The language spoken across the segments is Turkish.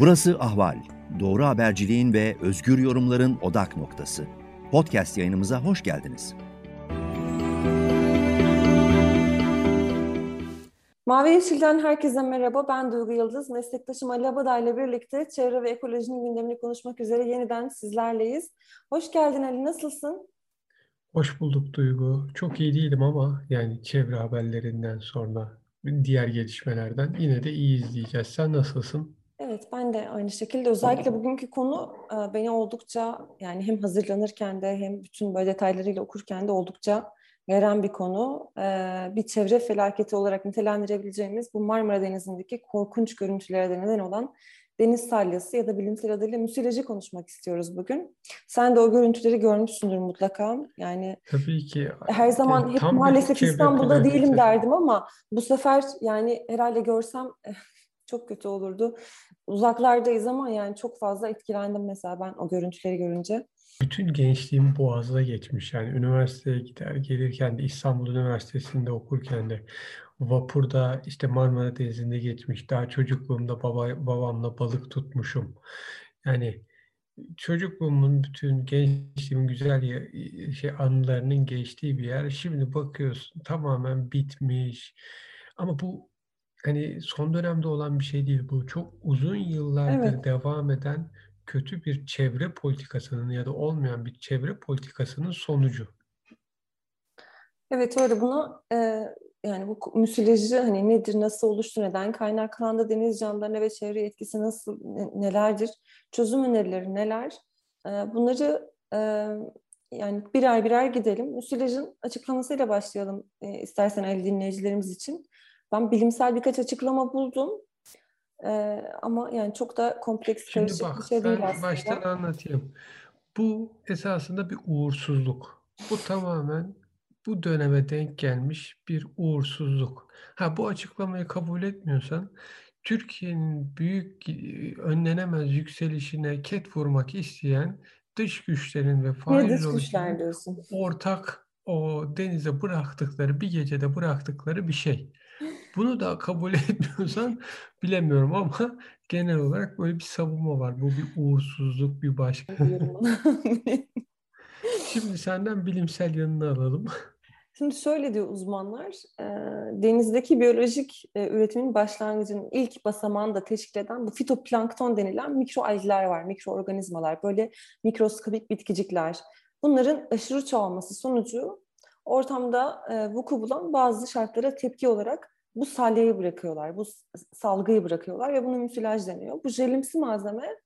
Burası Ahval. Doğru haberciliğin ve özgür yorumların odak noktası. Podcast yayınımıza hoş geldiniz. Mavi Yeşil'den herkese merhaba. Ben Duygu Yıldız. Meslektaşım Ali Abada ile birlikte çevre ve ekolojinin gündemini konuşmak üzere yeniden sizlerleyiz. Hoş geldin Ali, nasılsın? Hoş bulduk Duygu. Çok iyi değilim ama yani çevre haberlerinden sonra diğer gelişmelerden yine de iyi izleyeceğiz. Sen nasılsın? Evet, ben de aynı şekilde. Özellikle bugünkü konu e, beni oldukça yani hem hazırlanırken de hem bütün böyle detaylarıyla okurken de oldukça veren bir konu. E, bir çevre felaketi olarak nitelendirebileceğimiz bu Marmara Denizi'ndeki korkunç görüntülere de neden olan deniz salyası ya da bilimsel adıyla müsilajı konuşmak istiyoruz bugün. Sen de o görüntüleri görmüşsündür mutlaka. Yani Tabii ki. Her zaman Yani hep maalesef İstanbul'da değilim derdim ama bu sefer yani herhalde görsem çok kötü olurdu. Uzaklardayız ama yani çok fazla etkilendim mesela ben o görüntüleri görünce. Bütün gençliğim Boğaz'da geçmiş. Yani üniversiteye gider gelirken de İstanbul Üniversitesi'nde okurken de vapurda işte Marmara Denizi'nde geçmiş. Daha çocukluğumda baba, babamla balık tutmuşum. Yani çocukluğumun bütün gençliğimin güzel ya- şey anılarının geçtiği bir yer. Şimdi bakıyorsun tamamen bitmiş. Ama bu hani son dönemde olan bir şey değil bu. Çok uzun yıllardır Evet. devam eden kötü bir çevre politikasının ya da olmayan bir çevre politikasının sonucu. Evet öyle bunu e, yani bu müsilajı hani nedir, nasıl oluştu, neden kaynaklandı, deniz canlılarına ve çevre etkisi nasıl, ne- nelerdir, çözüm önerileri neler? E, bunları e, yani birer birer gidelim. Müsilajın açıklamasıyla başlayalım e, istersen Ali dinleyicilerimiz için. Ben bilimsel birkaç açıklama buldum. E, ama yani çok da kompleks, Şimdi karışık bir bak şey değil ben baştan aslında. anlatayım. Bu esasında bir uğursuzluk. Bu tamamen bu döneme denk gelmiş bir uğursuzluk. Ha bu açıklamayı kabul etmiyorsan Türkiye'nin büyük e, önlenemez yükselişine ket vurmak isteyen dış güçlerin ve diyorsun? ortak o denize bıraktıkları bir gecede bıraktıkları bir şey. Bunu da kabul etmiyorsan bilemiyorum ama genel olarak böyle bir savunma var. Bu bir uğursuzluk, bir başka. Şimdi senden bilimsel yanını alalım. Şimdi şöyle diyor uzmanlar, e, denizdeki biyolojik e, üretimin başlangıcının ilk basamağını da teşkil eden bu fitoplankton denilen mikroalgler var, mikroorganizmalar, böyle mikroskobik bitkicikler. Bunların aşırı çoğalması sonucu ortamda e, vuku bulan bazı şartlara tepki olarak bu salyayı bırakıyorlar, bu salgıyı bırakıyorlar ve buna müsilaj deniyor. Bu jelimsi malzeme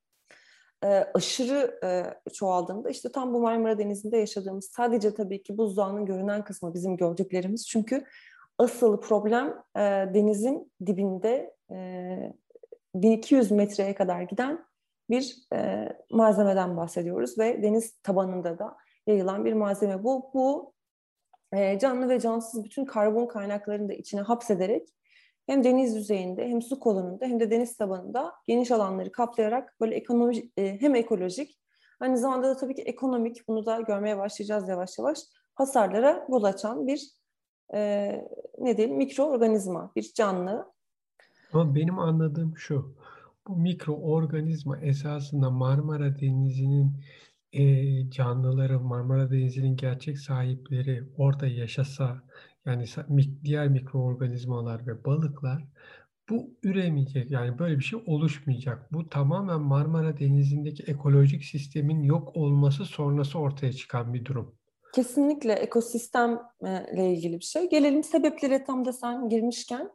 e, aşırı e, çoğaldığında işte tam bu Marmara Denizi'nde yaşadığımız sadece tabii ki buzdağının görünen kısmı bizim gördüklerimiz. Çünkü asıl problem e, denizin dibinde e, 1200 metreye kadar giden bir e, malzemeden bahsediyoruz ve deniz tabanında da yayılan bir malzeme bu. Bu e, canlı ve cansız bütün karbon kaynaklarını da içine hapsederek hem deniz yüzeyinde hem su kolonunda hem de deniz tabanında geniş alanları kaplayarak böyle ekonomik e, hem ekolojik aynı zamanda da tabii ki ekonomik bunu da görmeye başlayacağız yavaş yavaş hasarlara yol açan bir e, ne diyelim mikroorganizma, bir canlı. Ama benim anladığım şu. Bu mikroorganizma esasında Marmara Denizi'nin e, canlıları, Marmara Denizi'nin gerçek sahipleri orada yaşasa, yani diğer mikroorganizmalar ve balıklar bu üremeyecek. Yani böyle bir şey oluşmayacak. Bu tamamen Marmara Denizi'ndeki ekolojik sistemin yok olması sonrası ortaya çıkan bir durum. Kesinlikle ekosistemle ilgili bir şey. Gelelim sebeplere tam da sen girmişken.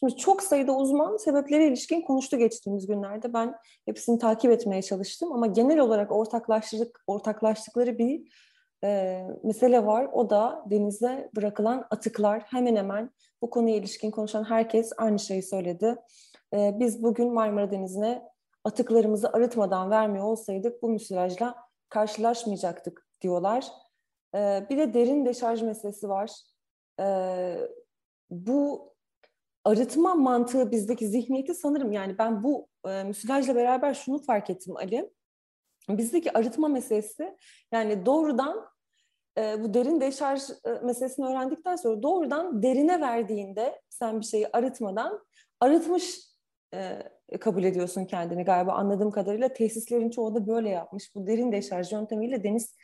Şimdi çok sayıda uzman sebeplere ilişkin konuştu geçtiğimiz günlerde. Ben hepsini takip etmeye çalıştım ama genel olarak ortaklaştık, ortaklaştıkları bir e, mesele var. O da denize bırakılan atıklar. Hemen hemen bu konuya ilişkin konuşan herkes aynı şeyi söyledi. E, biz bugün Marmara Denizi'ne atıklarımızı arıtmadan vermiyor olsaydık bu müsilajla karşılaşmayacaktık diyorlar. Ee, bir de derin deşarj meselesi var. Ee, bu arıtma mantığı bizdeki zihniyeti sanırım yani ben bu e, müsilajla beraber şunu fark ettim Ali. Bizdeki arıtma meselesi yani doğrudan e, bu derin deşarj e, meselesini öğrendikten sonra doğrudan derine verdiğinde sen bir şeyi arıtmadan arıtmış e, kabul ediyorsun kendini galiba anladığım kadarıyla tesislerin çoğu da böyle yapmış. Bu derin deşarj yöntemiyle deniz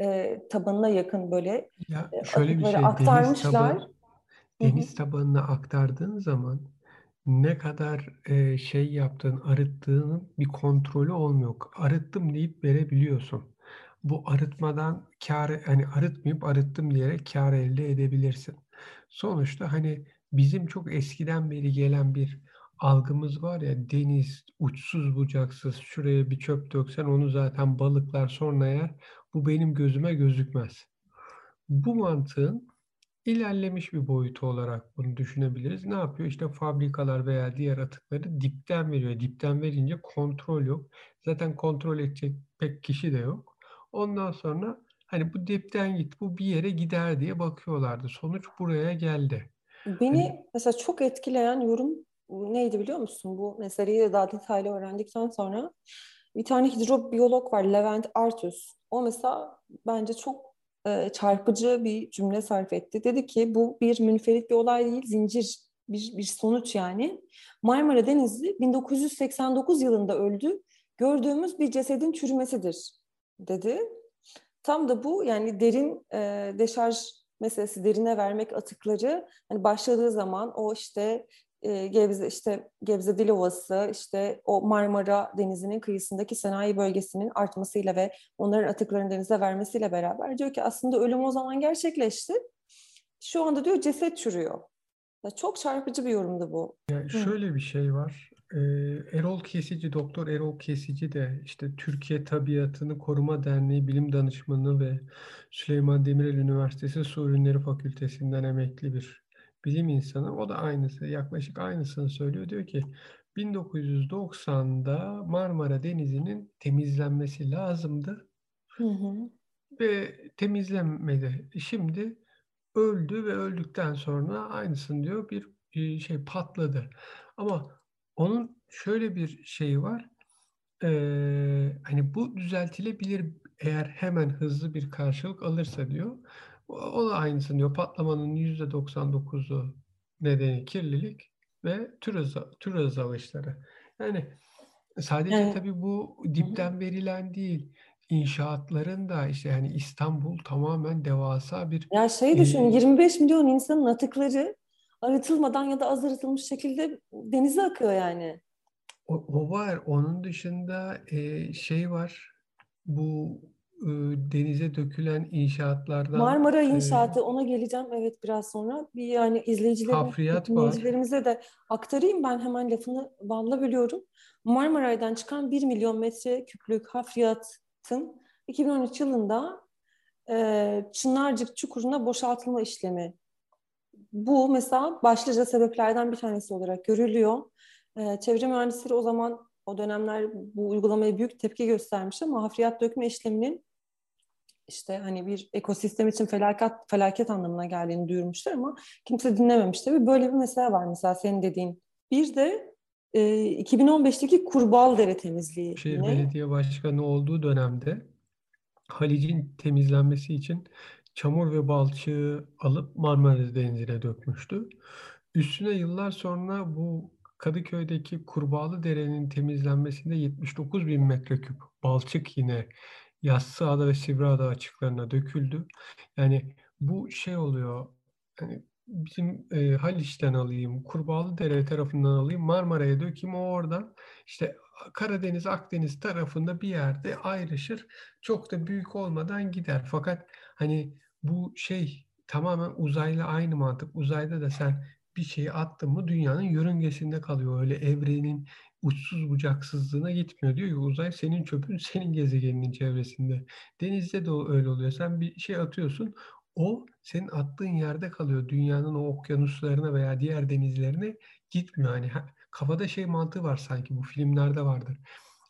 e, tabanına yakın böyle ya e, şöyle bir şey aktarmışlar. Deniz, taban, deniz tabanına aktardığın zaman ne kadar e, şey yaptığın, arıttığının bir kontrolü olmuyor. Arıttım deyip verebiliyorsun. Bu arıtmadan kar hani arıtmayıp arıttım diyerek kar elde edebilirsin. Sonuçta hani bizim çok eskiden beri gelen bir algımız var ya deniz uçsuz bucaksız şuraya bir çöp döksen onu zaten balıklar sonra yer. Bu benim gözüme gözükmez. Bu mantığın ilerlemiş bir boyutu olarak bunu düşünebiliriz. Ne yapıyor? İşte fabrikalar veya diğer atıkları dipten veriyor. Dipten verince kontrol yok. Zaten kontrol edecek pek kişi de yok. Ondan sonra hani bu dipten git, bu bir yere gider diye bakıyorlardı. Sonuç buraya geldi. Beni hani... mesela çok etkileyen yorum neydi biliyor musun? Bu meseleyi daha detaylı öğrendikten sonra bir tane hidrobiyolog var Levent Artus. O mesela bence çok e, çarpıcı bir cümle sarf etti. Dedi ki bu bir münferit bir olay değil, zincir bir, bir sonuç yani. Marmara Denizi 1989 yılında öldü. Gördüğümüz bir cesedin çürümesidir dedi. Tam da bu yani derin e, deşarj meselesi derine vermek atıkları hani başladığı zaman o işte e, Gebze işte Gebze Dilovası işte o Marmara Denizi'nin kıyısındaki sanayi bölgesinin artmasıyla ve onların atıklarını denize vermesiyle beraber diyor ki aslında ölüm o zaman gerçekleşti. Şu anda diyor ceset çürüyor. Ya çok çarpıcı bir yorumdu bu. Yani şöyle bir şey var. Ee, Erol Kesici, Doktor Erol Kesici de işte Türkiye Tabiatını Koruma Derneği Bilim Danışmanı ve Süleyman Demirel Üniversitesi Su Ürünleri Fakültesinden emekli bir bilim insanı. O da aynısı, yaklaşık aynısını söylüyor. Diyor ki 1990'da Marmara Denizi'nin temizlenmesi lazımdı. Hı hı. Ve temizlenmedi. Şimdi öldü ve öldükten sonra aynısını diyor bir şey patladı. Ama onun şöyle bir şeyi var. Ee, hani bu düzeltilebilir eğer hemen hızlı bir karşılık alırsa diyor. O da aynısını diyor. Patlamanın %99'u nedeni kirlilik ve tür, tür azalışları. Yani sadece evet. tabii bu dipten verilen değil. İnşaatların da işte yani İstanbul tamamen devasa bir... Ya şey düşün, e, 25 milyon insanın atıkları arıtılmadan ya da az arıtılmış şekilde denize akıyor yani. O, o var. Onun dışında e, şey var. Bu denize dökülen inşaatlardan Marmara inşaatı e, ona geleceğim evet biraz sonra. Bir yani izleyicilerime, dinleyicilerimize de aktarayım ben hemen lafını balla bölüyorum. Marmaray'dan çıkan 1 milyon metre küplük hafriyatın 2013 yılında e, Çınarcık Çukuru'na boşaltılma işlemi. Bu mesela başlıca sebeplerden bir tanesi olarak görülüyor. E, çevre mühendisleri o zaman o dönemler bu uygulamaya büyük tepki göstermiş ama hafriyat dökme işleminin işte hani bir ekosistem için felaket felaket anlamına geldiğini duyurmuşlar ama kimse dinlememiş tabii. Böyle bir mesele var mesela senin dediğin. Bir de e, 2015'teki Kurbaldere temizliği. Şehir? Belediye Başkanı olduğu dönemde Halic'in temizlenmesi için çamur ve balçığı alıp Marmara Denizi'ne dökmüştü. Üstüne yıllar sonra bu Kadıköy'deki Kurbağalı Dere'nin temizlenmesinde 79 bin metreküp balçık yine Yassıada ve Sivriada açıklarına döküldü. Yani bu şey oluyor. Hani bizim e, Haliç'ten alayım, Kurbağalı Dere tarafından alayım, Marmara'ya dökeyim. O oradan işte Karadeniz, Akdeniz tarafında bir yerde ayrışır. Çok da büyük olmadan gider. Fakat hani bu şey tamamen uzayla aynı mantık. Uzayda da sen bir şeyi attın mı dünyanın yörüngesinde kalıyor. Öyle evrenin uçsuz bucaksızlığına gitmiyor. Diyor ki uzay senin çöpün senin gezegeninin çevresinde. Denizde de öyle oluyor. Sen bir şey atıyorsun o senin attığın yerde kalıyor. Dünyanın o okyanuslarına veya diğer denizlerine gitmiyor. Hani kafada şey mantığı var sanki bu filmlerde vardır.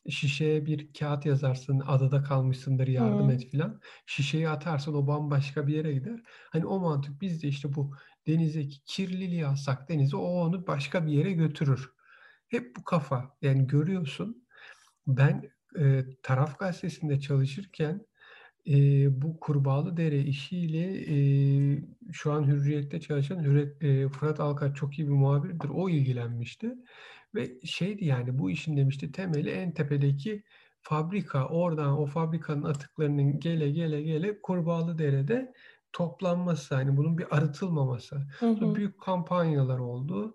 Şişeye bir kağıt yazarsın, adada kalmışsındır yardım hmm. et filan. Şişeyi atarsın o bambaşka bir yere gider. Hani o mantık bizde işte bu denizdeki kirliliği alsak denize o onu başka bir yere götürür. Hep bu kafa. Yani görüyorsun ben e, taraf gazetesinde çalışırken e, bu kurbağalı dere işiyle e, şu an Hürriyet'te çalışan Hürriyet, e, Fırat Alkaç çok iyi bir muhabirdir. O ilgilenmişti. Ve şeydi yani bu işin demişti temeli en tepedeki fabrika. Oradan o fabrikanın atıklarının gele gele gele kurbağalı derede toplanması. Yani bunun bir arıtılmaması. Hı hı. Büyük kampanyalar oldu.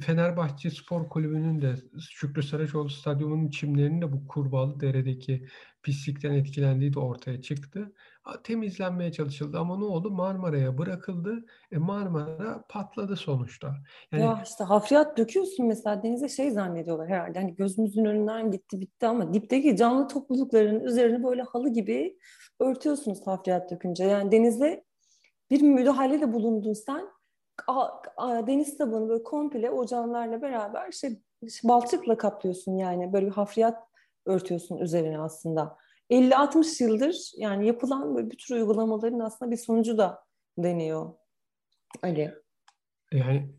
Fenerbahçe Spor Kulübü'nün de Şükrü Saraçoğlu Stadyumu'nun çimlerinin de bu Kurbağalı Dere'deki pislikten etkilendiği de ortaya çıktı. Temizlenmeye çalışıldı ama ne oldu? Marmara'ya bırakıldı. E Marmara patladı sonuçta. Yani... Ya işte hafriyat döküyorsun mesela denize şey zannediyorlar herhalde. Hani gözümüzün önünden gitti bitti ama dipteki canlı toplulukların üzerine böyle halı gibi örtüyorsunuz hafriyat dökünce. Yani denize bir müdahalede bulundun sen deniz tabanı böyle komple o canlılarla beraber işte balçıkla kaplıyorsun yani böyle bir hafriyat örtüyorsun üzerine aslında. 50-60 yıldır yani yapılan böyle bir tür uygulamaların aslında bir sonucu da deniyor. Ali. Yani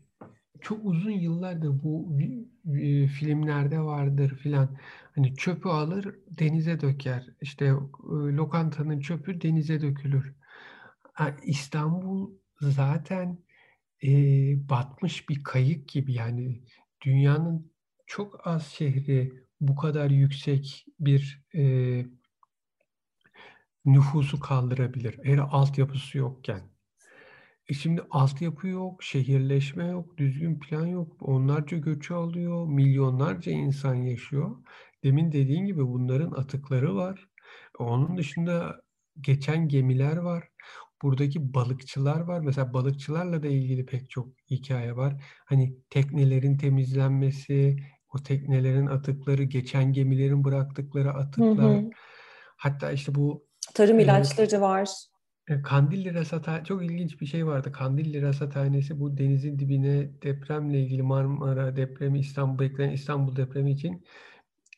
çok uzun yıllardır bu filmlerde vardır filan. Hani çöpü alır denize döker. İşte lokantanın çöpü denize dökülür. İstanbul zaten e, batmış bir kayık gibi yani dünyanın çok az şehri bu kadar yüksek bir e, nüfusu kaldırabilir. Eğer altyapısı yokken. E şimdi altyapı yok, şehirleşme yok, düzgün plan yok. Onlarca göçü alıyor, milyonlarca insan yaşıyor. Demin dediğin gibi bunların atıkları var. Onun dışında geçen gemiler var. Buradaki balıkçılar var. Mesela balıkçılarla da ilgili pek çok hikaye var. Hani teknelerin temizlenmesi, o teknelerin atıkları, geçen gemilerin bıraktıkları atıklar. Hı hı. Hatta işte bu tarım ilaçları e, var. Kandilli Rasathanesi çok ilginç bir şey vardı. Kandilli Rasathanesi bu denizin dibine depremle ilgili Marmara depremi, İstanbul beklenen İstanbul depremi için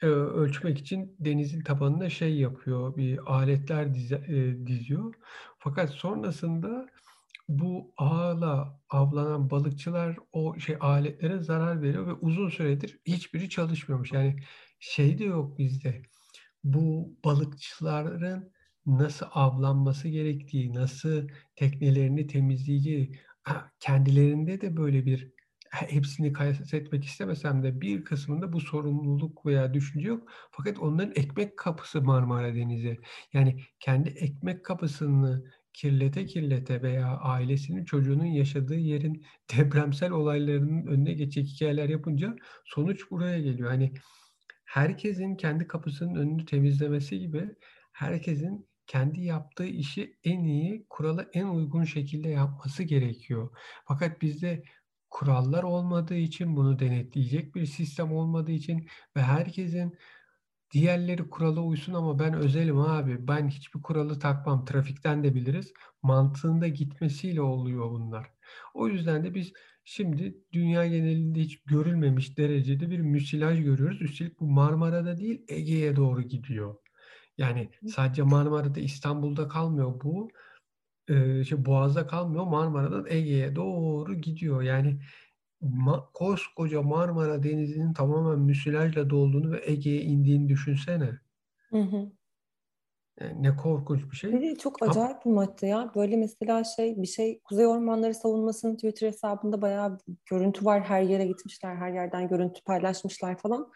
e, ölçmek için denizin tabanına şey yapıyor, bir aletler dize, e, diziyor. Fakat sonrasında bu ağla avlanan balıkçılar o şey aletlere zarar veriyor ve uzun süredir hiçbiri çalışmıyormuş. Yani şey de yok bizde. Bu balıkçıların nasıl avlanması gerektiği, nasıl teknelerini temizleyeceği, kendilerinde de böyle bir hepsini kastetmek istemesem de bir kısmında bu sorumluluk veya düşünce yok. Fakat onların ekmek kapısı Marmara Denizi. Yani kendi ekmek kapısını kirlete kirlete veya ailesinin çocuğunun yaşadığı yerin depremsel olaylarının önüne geçecek hikayeler yapınca sonuç buraya geliyor. Hani herkesin kendi kapısının önünü temizlemesi gibi herkesin kendi yaptığı işi en iyi, kurala en uygun şekilde yapması gerekiyor. Fakat bizde kurallar olmadığı için, bunu denetleyecek bir sistem olmadığı için ve herkesin diğerleri kurala uysun ama ben özelim abi, ben hiçbir kuralı takmam, trafikten de biliriz, mantığında gitmesiyle oluyor bunlar. O yüzden de biz şimdi dünya genelinde hiç görülmemiş derecede bir müsilaj görüyoruz. Üstelik bu Marmara'da değil Ege'ye doğru gidiyor. Yani sadece Marmara'da İstanbul'da kalmıyor bu e, şey Boğaz'da kalmıyor. Marmara'dan Ege'ye doğru gidiyor. Yani ma, koskoca Marmara Denizi'nin tamamen müsilajla dolduğunu ve Ege'ye indiğini düşünsene. Hı hı. Yani ne korkunç bir şey. Evet, çok acayip bir madde ya. Böyle mesela şey bir şey Kuzey Ormanları Savunması'nın Twitter hesabında bayağı görüntü var. Her yere gitmişler, her yerden görüntü paylaşmışlar falan.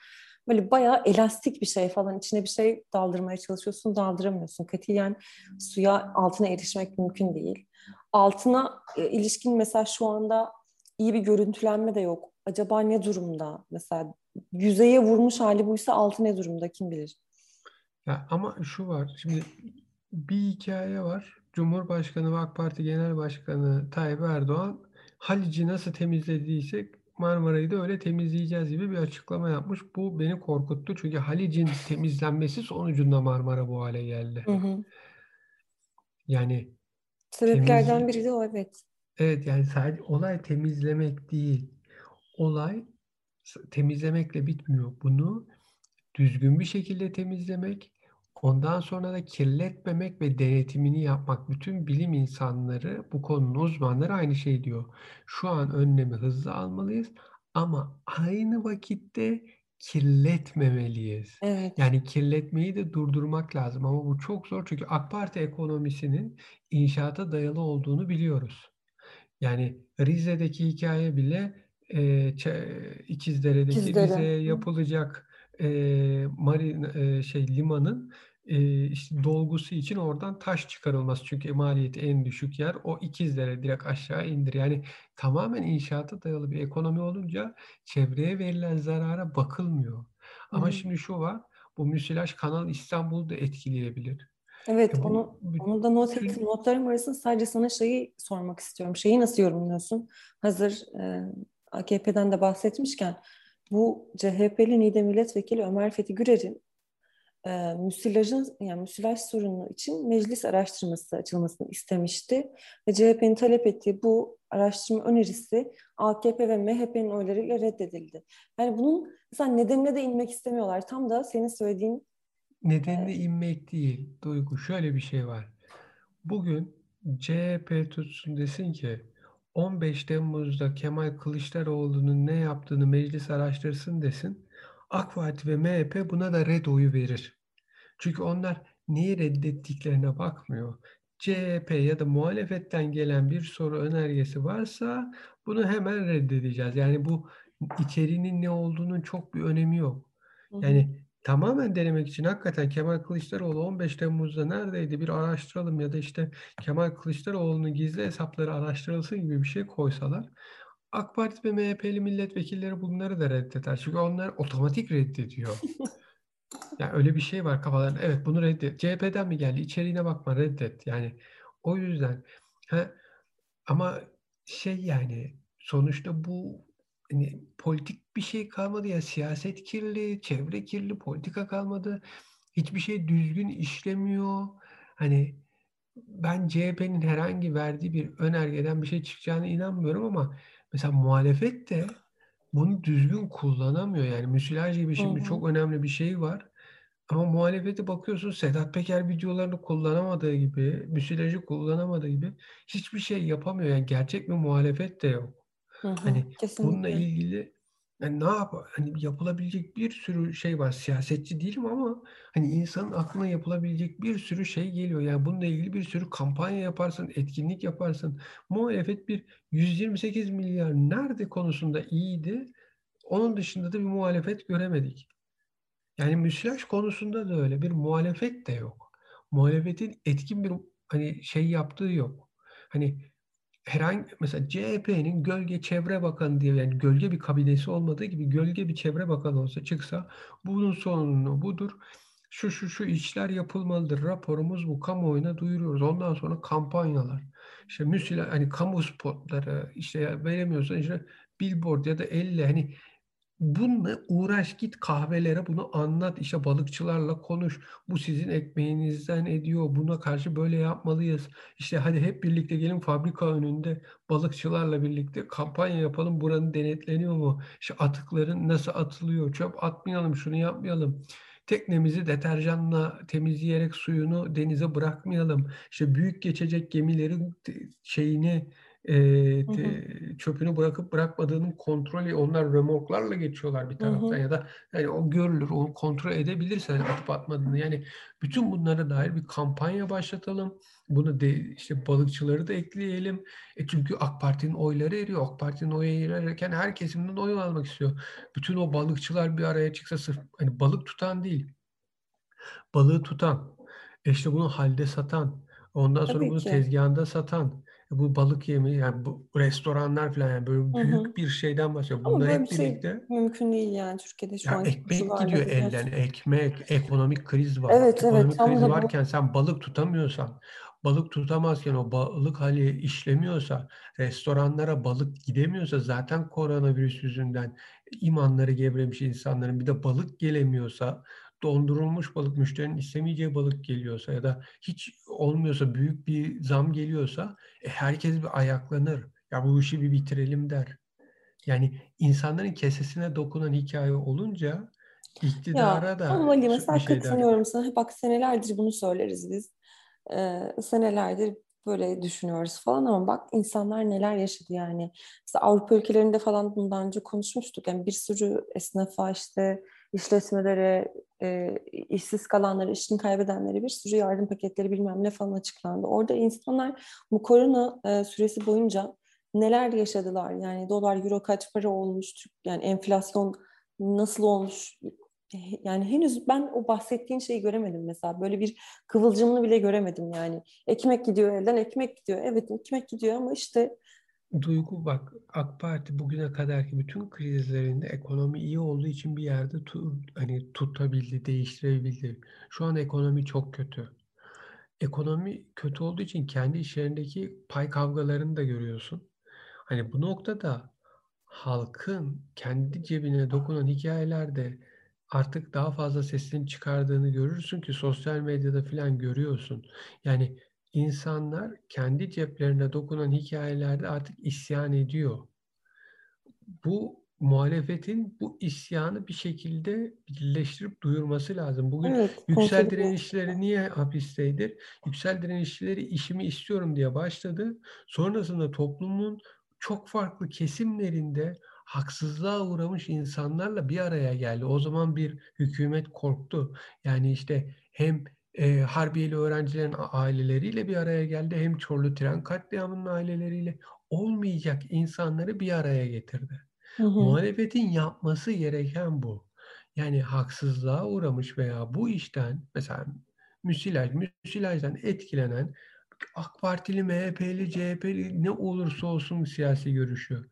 Böyle bayağı elastik bir şey falan içine bir şey daldırmaya çalışıyorsun daldıramıyorsun. Katiyen suya altına erişmek mümkün değil. Altına e, ilişkin mesela şu anda iyi bir görüntülenme de yok. Acaba ne durumda? Mesela yüzeye vurmuş hali buysa altı ne durumda kim bilir? Ya ama şu var. Şimdi bir hikaye var. Cumhurbaşkanı ve AK Parti Genel Başkanı Tayyip Erdoğan Halic'i nasıl temizlediysek Marmara'yı da öyle temizleyeceğiz gibi bir açıklama yapmış. Bu beni korkuttu. Çünkü Halic'in temizlenmesi sonucunda Marmara bu hale geldi. Hı hı. Yani sebeplerden temiz... biri de o evet. Evet yani sadece olay temizlemek değil. Olay temizlemekle bitmiyor. Bunu düzgün bir şekilde temizlemek, ondan sonra da kirletmemek ve denetimini yapmak. Bütün bilim insanları, bu konunun uzmanları aynı şey diyor. Şu an önlemi hızlı almalıyız ama aynı vakitte kirletmemeliyiz. Evet. Yani kirletmeyi de durdurmak lazım ama bu çok zor çünkü AK Parti ekonomisinin inşaata dayalı olduğunu biliyoruz. Yani Rize'deki hikaye bile e, İkizdere'deki İkizdere. Rize'ye yapılacak e, marin e, şey limanın e, işte dolgusu için oradan taş çıkarılması. Çünkü maliyeti en düşük yer o İkizdere direkt aşağı indir. Yani tamamen inşaata dayalı bir ekonomi olunca çevreye verilen zarara bakılmıyor. Ama Hı. şimdi şu var, bu müsilaj Kanal İstanbul'u da etkileyebilir. Evet, e bu, onu onu da not ettim. Notlarım arasında sadece sana şeyi sormak istiyorum. Şeyi nasıl yorumluyorsun? Hazır e, AKP'den de bahsetmişken bu CHP'li Niğde Milletvekili Ömer Fethi Gürer'in e, müsilajın yani müsilaj sorunu için meclis araştırması açılmasını istemişti ve CHP'nin talep ettiği bu araştırma önerisi AKP ve MHP'nin oylarıyla reddedildi. Yani bunun mesela nedenine de inmek istemiyorlar. Tam da senin söylediğin nedenine e, inmek değil. Duygu şöyle bir şey var. Bugün CHP tutsun desin ki 15 Temmuz'da Kemal Kılıçdaroğlu'nun ne yaptığını meclis araştırsın desin. AK Parti ve MHP buna da red oyu verir. Çünkü onlar neyi reddettiklerine bakmıyor. CHP ya da muhalefetten gelen bir soru önergesi varsa bunu hemen reddedeceğiz. Yani bu içeriğinin ne olduğunun çok bir önemi yok. Yani tamamen denemek için hakikaten Kemal Kılıçdaroğlu 15 Temmuz'da neredeydi bir araştıralım ya da işte Kemal Kılıçdaroğlu'nun gizli hesapları araştırılsın gibi bir şey koysalar AK Parti ve MHP'li milletvekilleri bunları da reddeder. Çünkü onlar otomatik reddediyor. yani öyle bir şey var kafalarında. Evet bunu reddet. CHP'den mi geldi? İçeriğine bakma reddet. Yani o yüzden. Ha, ama şey yani sonuçta bu hani politik bir şey kalmadı ya siyaset kirli, çevre kirli, politika kalmadı. Hiçbir şey düzgün işlemiyor. Hani ben CHP'nin herhangi verdiği bir önergeden bir şey çıkacağına inanmıyorum ama mesela muhalefet de bunu düzgün kullanamıyor. Yani müsilaj gibi şimdi çok önemli bir şey var. Ama muhalefete bakıyorsun Sedat Peker videolarını kullanamadığı gibi, müsilajı kullanamadığı gibi hiçbir şey yapamıyor. Yani gerçek bir muhalefet de yok. Hı hı, hani kesinlikle. bununla ilgili yani ne yap hani yapılabilecek bir sürü şey var. Siyasetçi değilim ama hani insanın aklına yapılabilecek bir sürü şey geliyor. Yani bununla ilgili bir sürü kampanya yaparsın, etkinlik yaparsın. Muhalefet bir 128 milyar nerede konusunda iyiydi. Onun dışında da bir muhalefet göremedik. Yani müsilaj konusunda da öyle bir muhalefet de yok. Muhalefetin etkin bir hani şey yaptığı yok. Hani herhangi mesela CHP'nin gölge çevre bakanı diye yani gölge bir kabinesi olmadığı gibi gölge bir çevre bakanı olsa çıksa bunun sorunu budur. Şu şu şu işler yapılmalıdır. Raporumuz bu. Kamuoyuna duyuruyoruz. Ondan sonra kampanyalar. İşte müsila hani kamu spotları işte veremiyorsan işte billboard ya da elle hani Bununla uğraş git kahvelere bunu anlat işte balıkçılarla konuş. Bu sizin ekmeğinizden ediyor. Buna karşı böyle yapmalıyız. İşte hadi hep birlikte gelin fabrika önünde balıkçılarla birlikte kampanya yapalım. Buranın denetleniyor mu? İşte atıkların nasıl atılıyor? Çöp atmayalım, şunu yapmayalım. Teknemizi deterjanla temizleyerek suyunu denize bırakmayalım. İşte büyük geçecek gemilerin şeyini e, te, çöpünü bırakıp bırakmadığının kontrolü onlar remorklarla geçiyorlar bir taraftan hı. hı. ya da yani o görülür onu kontrol edebilirsen yani atıp atmadığını. Yani bütün bunlara dair bir kampanya başlatalım. Bunu de, işte balıkçıları da ekleyelim. E çünkü AK Parti'nin oyları eriyor. AK Parti'nin oyu erirken her kesimden oy almak istiyor. Bütün o balıkçılar bir araya çıksa sırf hani balık tutan değil balığı tutan işte bunu halde satan ondan sonra Tabii bunu ki. tezgahında satan bu balık yemeği yani bu restoranlar falan yani böyle büyük hı hı. bir şeyden bahsediyor. Bunlar hep bir birlikte şey mümkün değil yani Türkiye'de şu ya an. Ekmek gidiyor elden. Ekmek, ekonomik kriz var. Evet, ekonomik evet, kriz varken bu... sen balık tutamıyorsan, balık tutamazken o balık hali işlemiyorsa, restoranlara balık gidemiyorsa zaten koronavirüs yüzünden imanları gevremiş insanların bir de balık gelemiyorsa dondurulmuş balık müşterinin istemeyeceği balık geliyorsa ya da hiç olmuyorsa büyük bir zam geliyorsa e, herkes bir ayaklanır. Ya bu işi bir bitirelim der. Yani insanların kesesine dokunan hikaye olunca iktidara ya, da ama Ali mesela şey katılıyorum der. sana. Bak senelerdir bunu söyleriz biz. Ee, senelerdir böyle düşünüyoruz falan ama bak insanlar neler yaşadı yani. Mesela Avrupa ülkelerinde falan bundan önce konuşmuştuk. Yani bir sürü esnafa işte işletmelere, e, işsiz kalanları, işini kaybedenlere bir sürü yardım paketleri bilmem ne falan açıklandı. Orada insanlar bu korona e, süresi boyunca neler yaşadılar? Yani dolar, euro kaç para olmuş? Yani enflasyon nasıl olmuş? Yani henüz ben o bahsettiğin şeyi göremedim mesela. Böyle bir kıvılcımını bile göremedim yani. Ekmek gidiyor elden, ekmek gidiyor. Evet ekmek gidiyor ama işte Duygu bak AK Parti bugüne kadarki bütün krizlerinde ekonomi iyi olduğu için bir yerde tu, hani tutabildi, değiştirebildi. Şu an ekonomi çok kötü. Ekonomi kötü olduğu için kendi işlerindeki pay kavgalarını da görüyorsun. Hani bu noktada halkın kendi cebine dokunan hikayelerde artık daha fazla sesini çıkardığını görürsün ki sosyal medyada falan görüyorsun. Yani insanlar kendi ceplerine dokunan hikayelerde artık isyan ediyor. Bu muhalefetin bu isyanı bir şekilde birleştirip duyurması lazım. Bugün evet, yüksel direnişleri niye hapisteydi? Yüksel direnişleri işimi istiyorum diye başladı. Sonrasında toplumun çok farklı kesimlerinde haksızlığa uğramış insanlarla bir araya geldi. O zaman bir hükümet korktu. Yani işte hem e, Harbiyeli öğrencilerin aileleriyle bir araya geldi hem Çorlu Tren katliamının aileleriyle olmayacak insanları bir araya getirdi. Hı hı. Muhalefetin yapması gereken bu. Yani haksızlığa uğramış veya bu işten mesela müsilaj, müsilajdan etkilenen AK Partili, MHP'li, CHP'li ne olursa olsun siyasi görüşü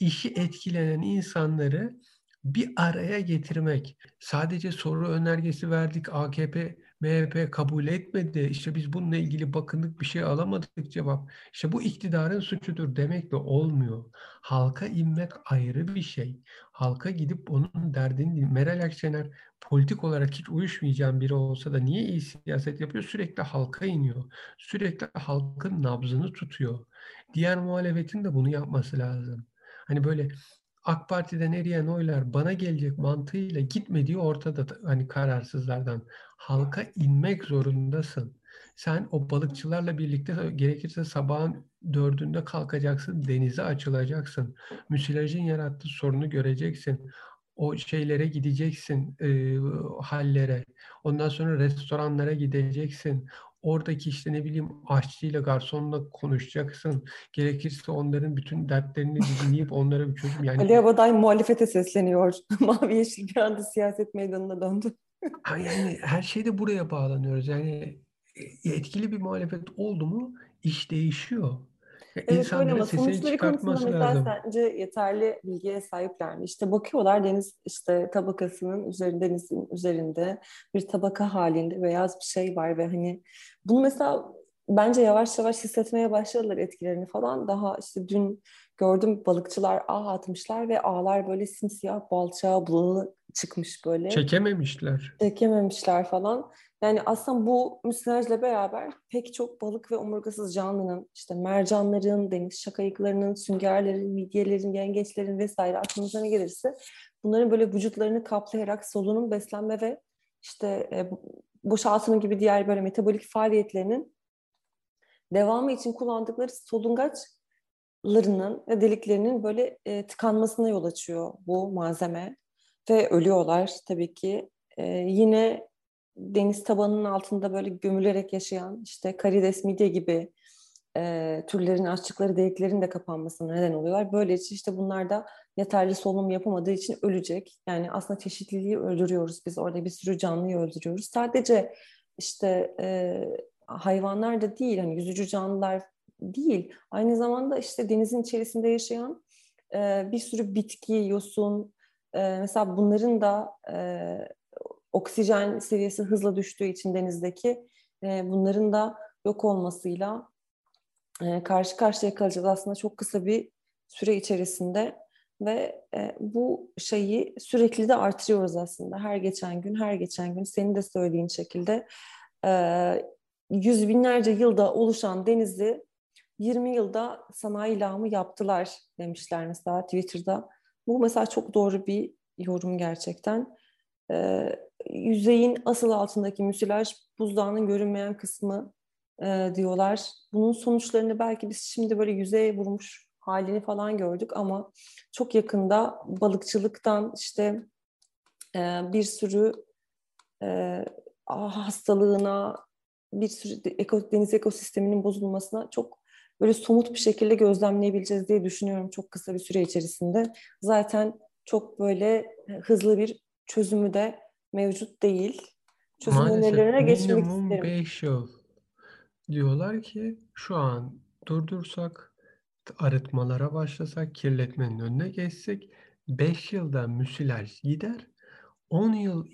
işi etkilenen insanları bir araya getirmek. Sadece soru önergesi verdik AKP, MHP kabul etmedi. İşte biz bununla ilgili bakındık bir şey alamadık cevap. İşte bu iktidarın suçudur demek de olmuyor. Halka inmek ayrı bir şey. Halka gidip onun derdini Meral Akşener politik olarak hiç uyuşmayacağım biri olsa da niye iyi siyaset yapıyor? Sürekli halka iniyor. Sürekli halkın nabzını tutuyor. Diğer muhalefetin de bunu yapması lazım. Hani böyle AK Parti'den eriyen oylar bana gelecek mantığıyla gitmediği ortada hani kararsızlardan. Halka inmek zorundasın. Sen o balıkçılarla birlikte gerekirse sabahın dördünde kalkacaksın, denize açılacaksın. Müsilajın yarattığı sorunu göreceksin. O şeylere gideceksin, e, hallere. Ondan sonra restoranlara gideceksin. Oradaki işte ne bileyim aşçıyla, garsonla konuşacaksın. Gerekirse onların bütün dertlerini dinleyip onlara bir çözüm yani. Ali Abaday muhalefete sesleniyor. Mavi Yeşil bir anda siyaset meydanına döndü. yani her şeyde buraya bağlanıyoruz. Yani e, etkili bir muhalefet oldu mu iş değişiyor. Evet İnsanların öyle ama sonuçları konusunda mesela lazım. sence yeterli bilgiye sahipler mi? İşte bakıyorlar deniz işte tabakasının üzerinde denizin üzerinde bir tabaka halinde beyaz bir şey var ve hani bunu mesela bence yavaş yavaş hissetmeye başladılar etkilerini falan. Daha işte dün gördüm balıkçılar ağ atmışlar ve ağlar böyle simsiyah balçağa bulanık çıkmış böyle. Çekememişler. Çekememişler falan. Yani aslında bu müsilajla beraber pek çok balık ve omurgasız canlının, işte mercanların, deniz şakayıklarının, süngerlerin, midyelerin, yengeçlerin vesaire aklınıza ne gelirse bunların böyle vücutlarını kaplayarak solunum, beslenme ve işte e, boşaltımı gibi diğer böyle metabolik faaliyetlerinin devamı için kullandıkları solungaçlarının ve deliklerinin böyle e, tıkanmasına yol açıyor bu malzeme ve ölüyorlar tabii ki. E, yine deniz tabanının altında böyle gömülerek yaşayan işte karides, midye gibi e, türlerin açtıkları deliklerin de kapanmasına neden oluyorlar. Böylece işte bunlar da yeterli solunum yapamadığı için ölecek. Yani aslında çeşitliliği öldürüyoruz biz orada bir sürü canlıyı öldürüyoruz. Sadece işte e, hayvanlar da değil hani yüzücü canlılar değil. Aynı zamanda işte denizin içerisinde yaşayan e, bir sürü bitki, yosun, e, mesela bunların da e, oksijen seviyesi hızla düştüğü için denizdeki e, bunların da yok olmasıyla e, karşı karşıya kalacağız aslında çok kısa bir süre içerisinde ve e, bu şeyi sürekli de artırıyoruz aslında her geçen gün her geçen gün senin de söylediğin şekilde e, yüz binlerce yılda oluşan denizi 20 yılda sanayi lağımı yaptılar demişler mesela Twitter'da. Bu mesela çok doğru bir yorum gerçekten. Ee, yüzeyin asıl altındaki müsilaj buzdağının görünmeyen kısmı e, diyorlar. Bunun sonuçlarını belki biz şimdi böyle yüzeye vurmuş halini falan gördük ama çok yakında balıkçılıktan işte e, bir sürü e, hastalığına, bir sürü deniz ekosisteminin bozulmasına çok böyle somut bir şekilde gözlemleyebileceğiz diye düşünüyorum çok kısa bir süre içerisinde. Zaten çok böyle hızlı bir çözümü de mevcut değil. Çözüm Maalesef önerilerine geçmek minimum isterim. 5 yıl diyorlar ki şu an durdursak, arıtmalara başlasak, kirletmenin önüne geçsek 5 yılda müsilaj gider. 10 yıl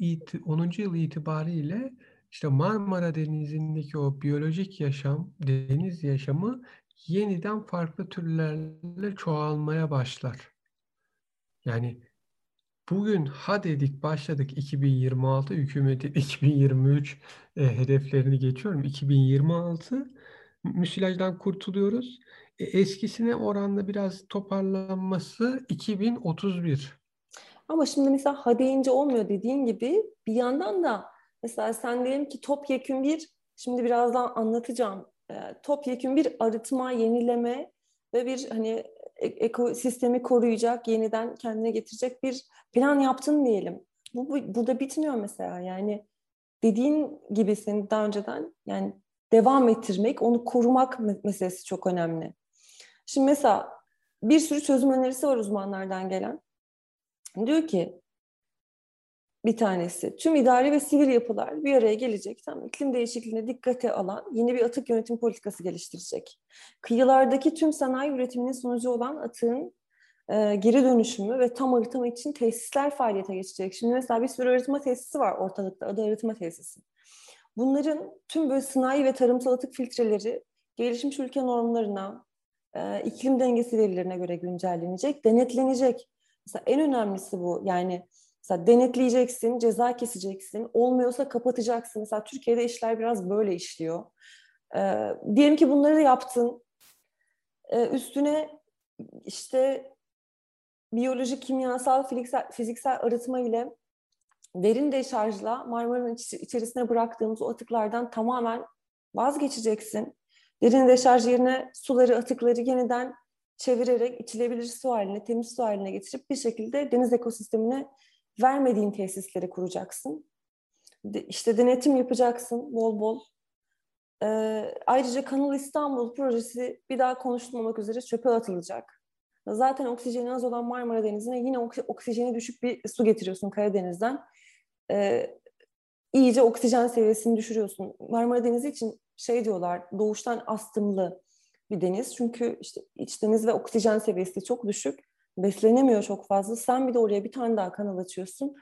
10. yıl itibariyle işte Marmara Denizi'ndeki o biyolojik yaşam, deniz yaşamı yeniden farklı türlerle çoğalmaya başlar. Yani bugün ha dedik başladık 2026 hükümetin 2023 e, hedeflerini geçiyorum. 2026 müsilajdan kurtuluyoruz. E, eskisine oranla biraz toparlanması 2031. Ama şimdi mesela ha deyince olmuyor dediğin gibi bir yandan da mesela sen diyelim ki topyekün bir şimdi birazdan anlatacağım topyekün bir arıtma, yenileme ve bir hani e, ekosistemi koruyacak, yeniden kendine getirecek bir plan yaptın diyelim. Bu, bu burada bitmiyor mesela yani dediğin gibi senin daha önceden yani devam ettirmek, onu korumak meselesi çok önemli. Şimdi mesela bir sürü çözüm önerisi var uzmanlardan gelen. Diyor ki bir tanesi tüm idari ve sivil yapılar bir araya gelecek. Tam iklim değişikliğine dikkate alan yeni bir atık yönetim politikası geliştirecek. Kıyılardaki tüm sanayi üretiminin sonucu olan atığın e, geri dönüşümü ve tam arıtma için tesisler faaliyete geçecek. Şimdi mesela bir sürü arıtma tesisi var ortalıkta, adı arıtma tesisi. Bunların tüm böyle sanayi ve tarımsal atık filtreleri gelişmiş ülke normlarına, e, iklim dengesi verilerine göre güncellenecek, denetlenecek. Mesela en önemlisi bu. Yani mesela denetleyeceksin, ceza keseceksin. Olmuyorsa kapatacaksın. Mesela Türkiye'de işler biraz böyle işliyor. Ee, diyelim ki bunları yaptın. Ee, üstüne işte biyolojik, kimyasal, fiziksel, fiziksel arıtma ile derin deşarjla Marmara'nın içerisine bıraktığımız o atıklardan tamamen vazgeçeceksin. Derin deşarj yerine suları, atıkları yeniden çevirerek içilebilir su haline, temiz su haline getirip bir şekilde deniz ekosistemine vermediğin tesisleri kuracaksın. İşte denetim yapacaksın bol bol. Ee, ayrıca Kanal İstanbul projesi bir daha konuşulmamak üzere çöpe atılacak. Zaten oksijeni az olan Marmara Denizi'ne yine oksijeni düşük bir su getiriyorsun Karadeniz'den. Ee, iyice oksijen seviyesini düşürüyorsun. Marmara Denizi için şey diyorlar, doğuştan astımlı bir deniz. Çünkü işte iç deniz ve oksijen seviyesi çok düşük. Beslenemiyor çok fazla. Sen bir de oraya bir tane daha kanal açıyorsun.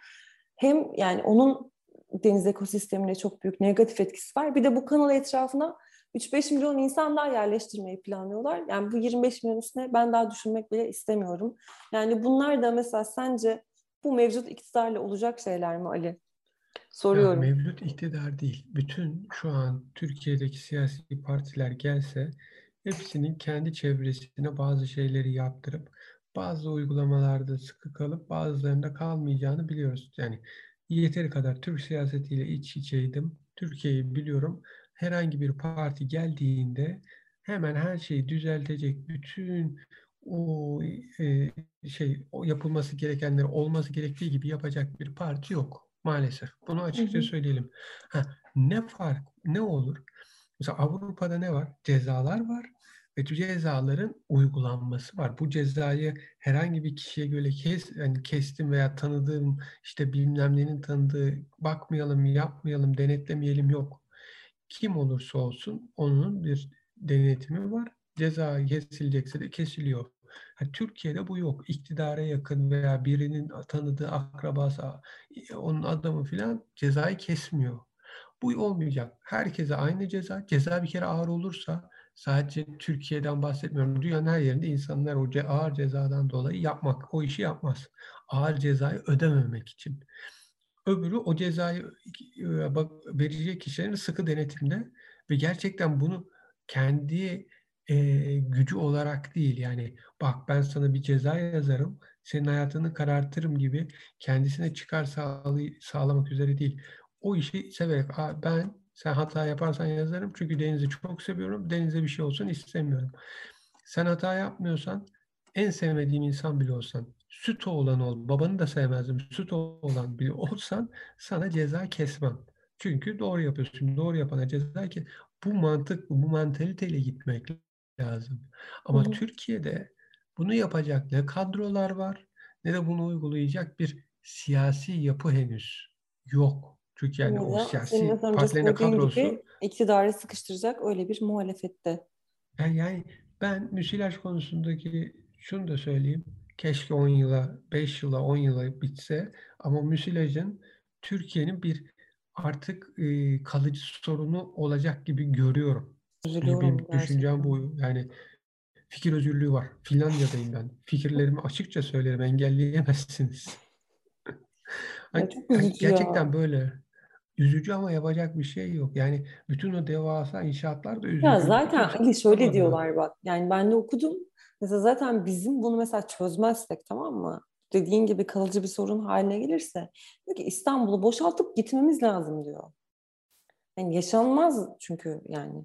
Hem yani onun deniz ekosistemine çok büyük negatif etkisi var. Bir de bu kanal etrafına 3-5 milyon insan daha yerleştirmeyi planlıyorlar. Yani bu 25 milyon üstüne ben daha düşünmek bile istemiyorum. Yani bunlar da mesela sence bu mevcut iktidarla olacak şeyler mi Ali? Soruyorum. Ya mevcut iktidar değil. Bütün şu an Türkiye'deki siyasi partiler gelse hepsinin kendi çevresine bazı şeyleri yaptırıp bazı uygulamalarda sıkı kalıp bazılarında kalmayacağını biliyoruz. Yani yeteri kadar Türk siyasetiyle iç içeydim. Türkiye'yi biliyorum. Herhangi bir parti geldiğinde hemen her şeyi düzeltecek bütün o e, şey o yapılması gerekenleri olması gerektiği gibi yapacak bir parti yok maalesef. Bunu açıkça söyleyelim. Ha, ne fark ne olur? Mesela Avrupa'da ne var? Cezalar var ve cezaların uygulanması var. Bu cezayı herhangi bir kişiye göre kes, yani kestim veya tanıdığım işte bilmem nenin tanıdığı bakmayalım, yapmayalım, denetlemeyelim yok. Kim olursa olsun onun bir denetimi var. Ceza kesilecekse de kesiliyor. Yani Türkiye'de bu yok. İktidara yakın veya birinin tanıdığı akrabası, onun adamı filan cezayı kesmiyor. Bu olmayacak. Herkese aynı ceza. Ceza bir kere ağır olursa sadece Türkiye'den bahsetmiyorum. Dünyanın her yerinde insanlar o ağır cezadan dolayı yapmak, o işi yapmaz. Ağır cezayı ödememek için. Öbürü o cezayı e, verecek kişilerin sıkı denetimde ve gerçekten bunu kendi e, gücü olarak değil yani bak ben sana bir ceza yazarım senin hayatını karartırım gibi kendisine çıkar sağlamak üzere değil. O işi severek ben Sen hata yaparsan yazarım çünkü denizi çok seviyorum. Denizde bir şey olsun istemiyorum. Sen hata yapmıyorsan en sevmediğim insan bile olsan süt oğlan ol. Babanı da sevmezdim. Süt oğlan bile olsan sana ceza kesmem. Çünkü doğru yapıyorsun. Doğru yapana ceza ki bu mantık, bu mantaliteyle gitmek lazım. Ama hı. Türkiye'de bunu yapacak ne kadrolar var ne de bunu uygulayacak bir siyasi yapı henüz yok. Çünkü yani o siyasi partilerin kadrosu gibi iktidarı sıkıştıracak öyle bir muhalefette. Yani, yani ben müsilaj konusundaki şunu da söyleyeyim. Keşke 10 yıla, 5 yıla, 10 yıla bitse ama müsilajın Türkiye'nin bir artık e, kalıcı sorunu olacak gibi görüyorum. Üzülüyorum benim gerçekten. düşüncem bu. Yani fikir özgürlüğü var. Finlandiya'dayım ben. Fikirlerimi açıkça söylerim. Engelleyemezsiniz. hani, yani gerçekten ya. böyle. Üzücü ama yapacak bir şey yok. Yani bütün o devasa inşaatlar da üzücü. Ya zaten Ali şöyle diyorlar bak. Yani ben de okudum. Mesela zaten bizim bunu mesela çözmezsek tamam mı? Dediğin gibi kalıcı bir sorun haline gelirse diyor ki İstanbul'u boşaltıp gitmemiz lazım diyor. Yani yaşanmaz çünkü yani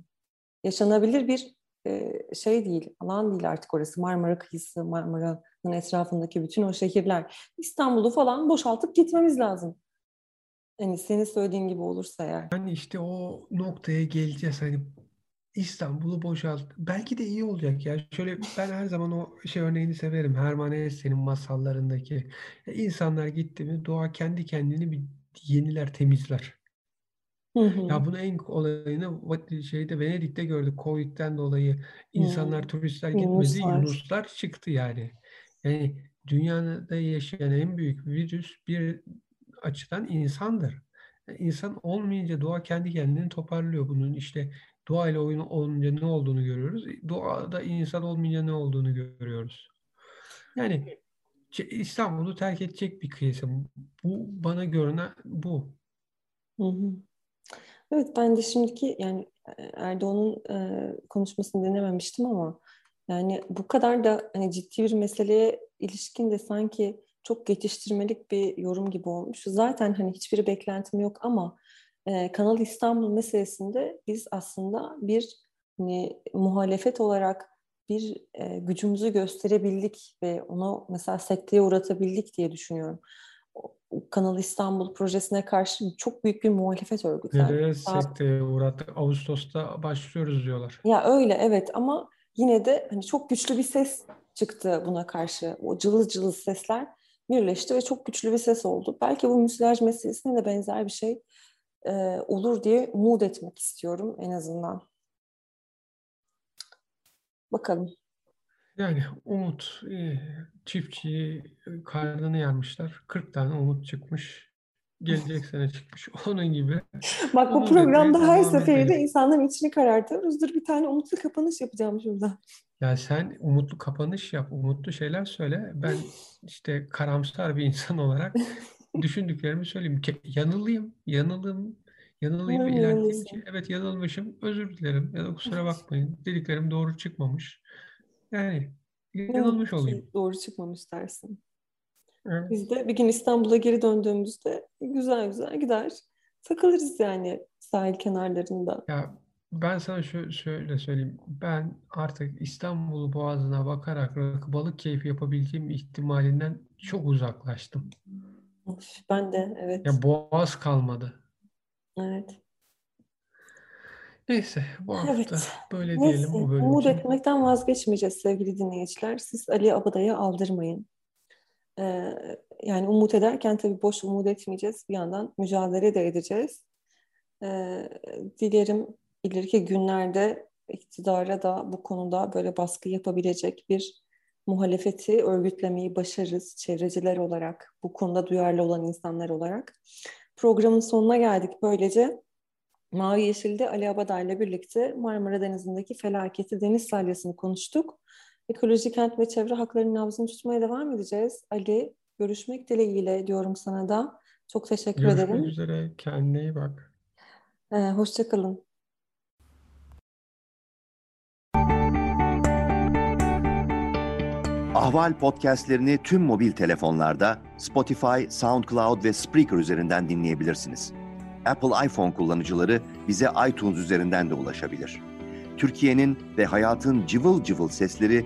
yaşanabilir bir e, şey değil, alan değil artık orası. Marmara kıyısı, Marmara'nın etrafındaki bütün o şehirler. İstanbul'u falan boşaltıp gitmemiz lazım. Hani senin söylediğin gibi olursa eğer. Yani işte o noktaya geleceğiz. Hani İstanbul'u boşalt. Belki de iyi olacak ya. Şöyle ben her zaman o şey örneğini severim. Herman Hesse'nin masallarındaki. insanlar gitti mi doğa kendi kendini bir yeniler, temizler. Hı hı. Ya bunu en olayını şeyde Venedik'te gördük. Covid'den dolayı insanlar, turistler gitmedi, Yunuslar. Yunuslar çıktı yani. Yani dünyada yaşayan en büyük virüs bir açıdan insandır. İnsan olmayınca doğa kendi kendini toparlıyor. Bunun işte doğayla oyun olunca ne olduğunu görüyoruz. Doğada insan olmayınca ne olduğunu görüyoruz. Yani İstanbul'u terk edecek bir kıyasım. Bu bana görünen bu. Hı hı. Evet ben de şimdiki yani Erdoğan'ın e, konuşmasını dinlememiştim ama yani bu kadar da hani ciddi bir meseleye ilişkin de sanki çok geçiştirmelik bir yorum gibi olmuş. Zaten hani hiçbir beklentim yok ama e, Kanal İstanbul meselesinde biz aslında bir hani, muhalefet olarak bir e, gücümüzü gösterebildik ve onu mesela sekteye uğratabildik diye düşünüyorum. Kanal İstanbul projesine karşı çok büyük bir muhalefet örgütlendi. Nereye sekteye uğrattık? Ağustos'ta başlıyoruz diyorlar. Ya öyle evet ama yine de hani çok güçlü bir ses çıktı buna karşı. O cılız cılız sesler birleşti ve çok güçlü bir ses oldu. Belki bu müsilaj meselesine de benzer bir şey e, olur diye umut etmek istiyorum en azından. Bakalım. Yani umut, e, çiftçiyi karnını yarmışlar. 40 tane umut çıkmış. Gelecek sene çıkmış. Onun gibi. Bak bu programda her seferinde insanların içini karartıyoruz. Dur bir tane umutlu kapanış yapacağım şurada. Ya sen umutlu kapanış yap, umutlu şeyler söyle. Ben işte karamsar bir insan olarak düşündüklerimi söyleyeyim. Yanılayım, yanılım, yanılayım ve ilerleyeyim ki evet yanılmışım, özür dilerim ya da kusura bakmayın. Dediklerim doğru çıkmamış. Yani yanılmış olayım. Doğru çıkmamış dersin. Evet. Biz de bir gün İstanbul'a geri döndüğümüzde güzel güzel gider. Takılırız yani sahil kenarlarında. Ya ben sana şu, şöyle söyleyeyim. Ben artık İstanbul Boğazı'na bakarak balık keyfi yapabileceğim ihtimalinden çok uzaklaştım. Ben de evet. Ya boğaz kalmadı. Evet. Neyse bu hafta evet. böyle Neyse, diyelim bu bölüm Umut için. etmekten vazgeçmeyeceğiz sevgili dinleyiciler. Siz Ali Abada'ya aldırmayın. Ee, yani umut ederken tabii boş umut etmeyeceğiz. Bir yandan mücadele de edeceğiz. Ee, dilerim ileriki günlerde iktidara da bu konuda böyle baskı yapabilecek bir muhalefeti örgütlemeyi başarırız çevreciler olarak, bu konuda duyarlı olan insanlar olarak. Programın sonuna geldik böylece. Mavi Yeşil'de Ali Abada ile birlikte Marmara Denizi'ndeki felaketi deniz salyasını konuştuk. Ekoloji, kent ve çevre haklarının nabzını tutmaya devam edeceğiz. Ali, görüşmek dileğiyle diyorum sana da. Çok teşekkür Görüşmek ederim. Görüşmek üzere. Kendine iyi bak. Ee, Hoşçakalın. Ahval podcastlerini tüm mobil telefonlarda Spotify, SoundCloud ve Spreaker üzerinden dinleyebilirsiniz. Apple iPhone kullanıcıları bize iTunes üzerinden de ulaşabilir. Türkiye'nin ve hayatın cıvıl cıvıl sesleri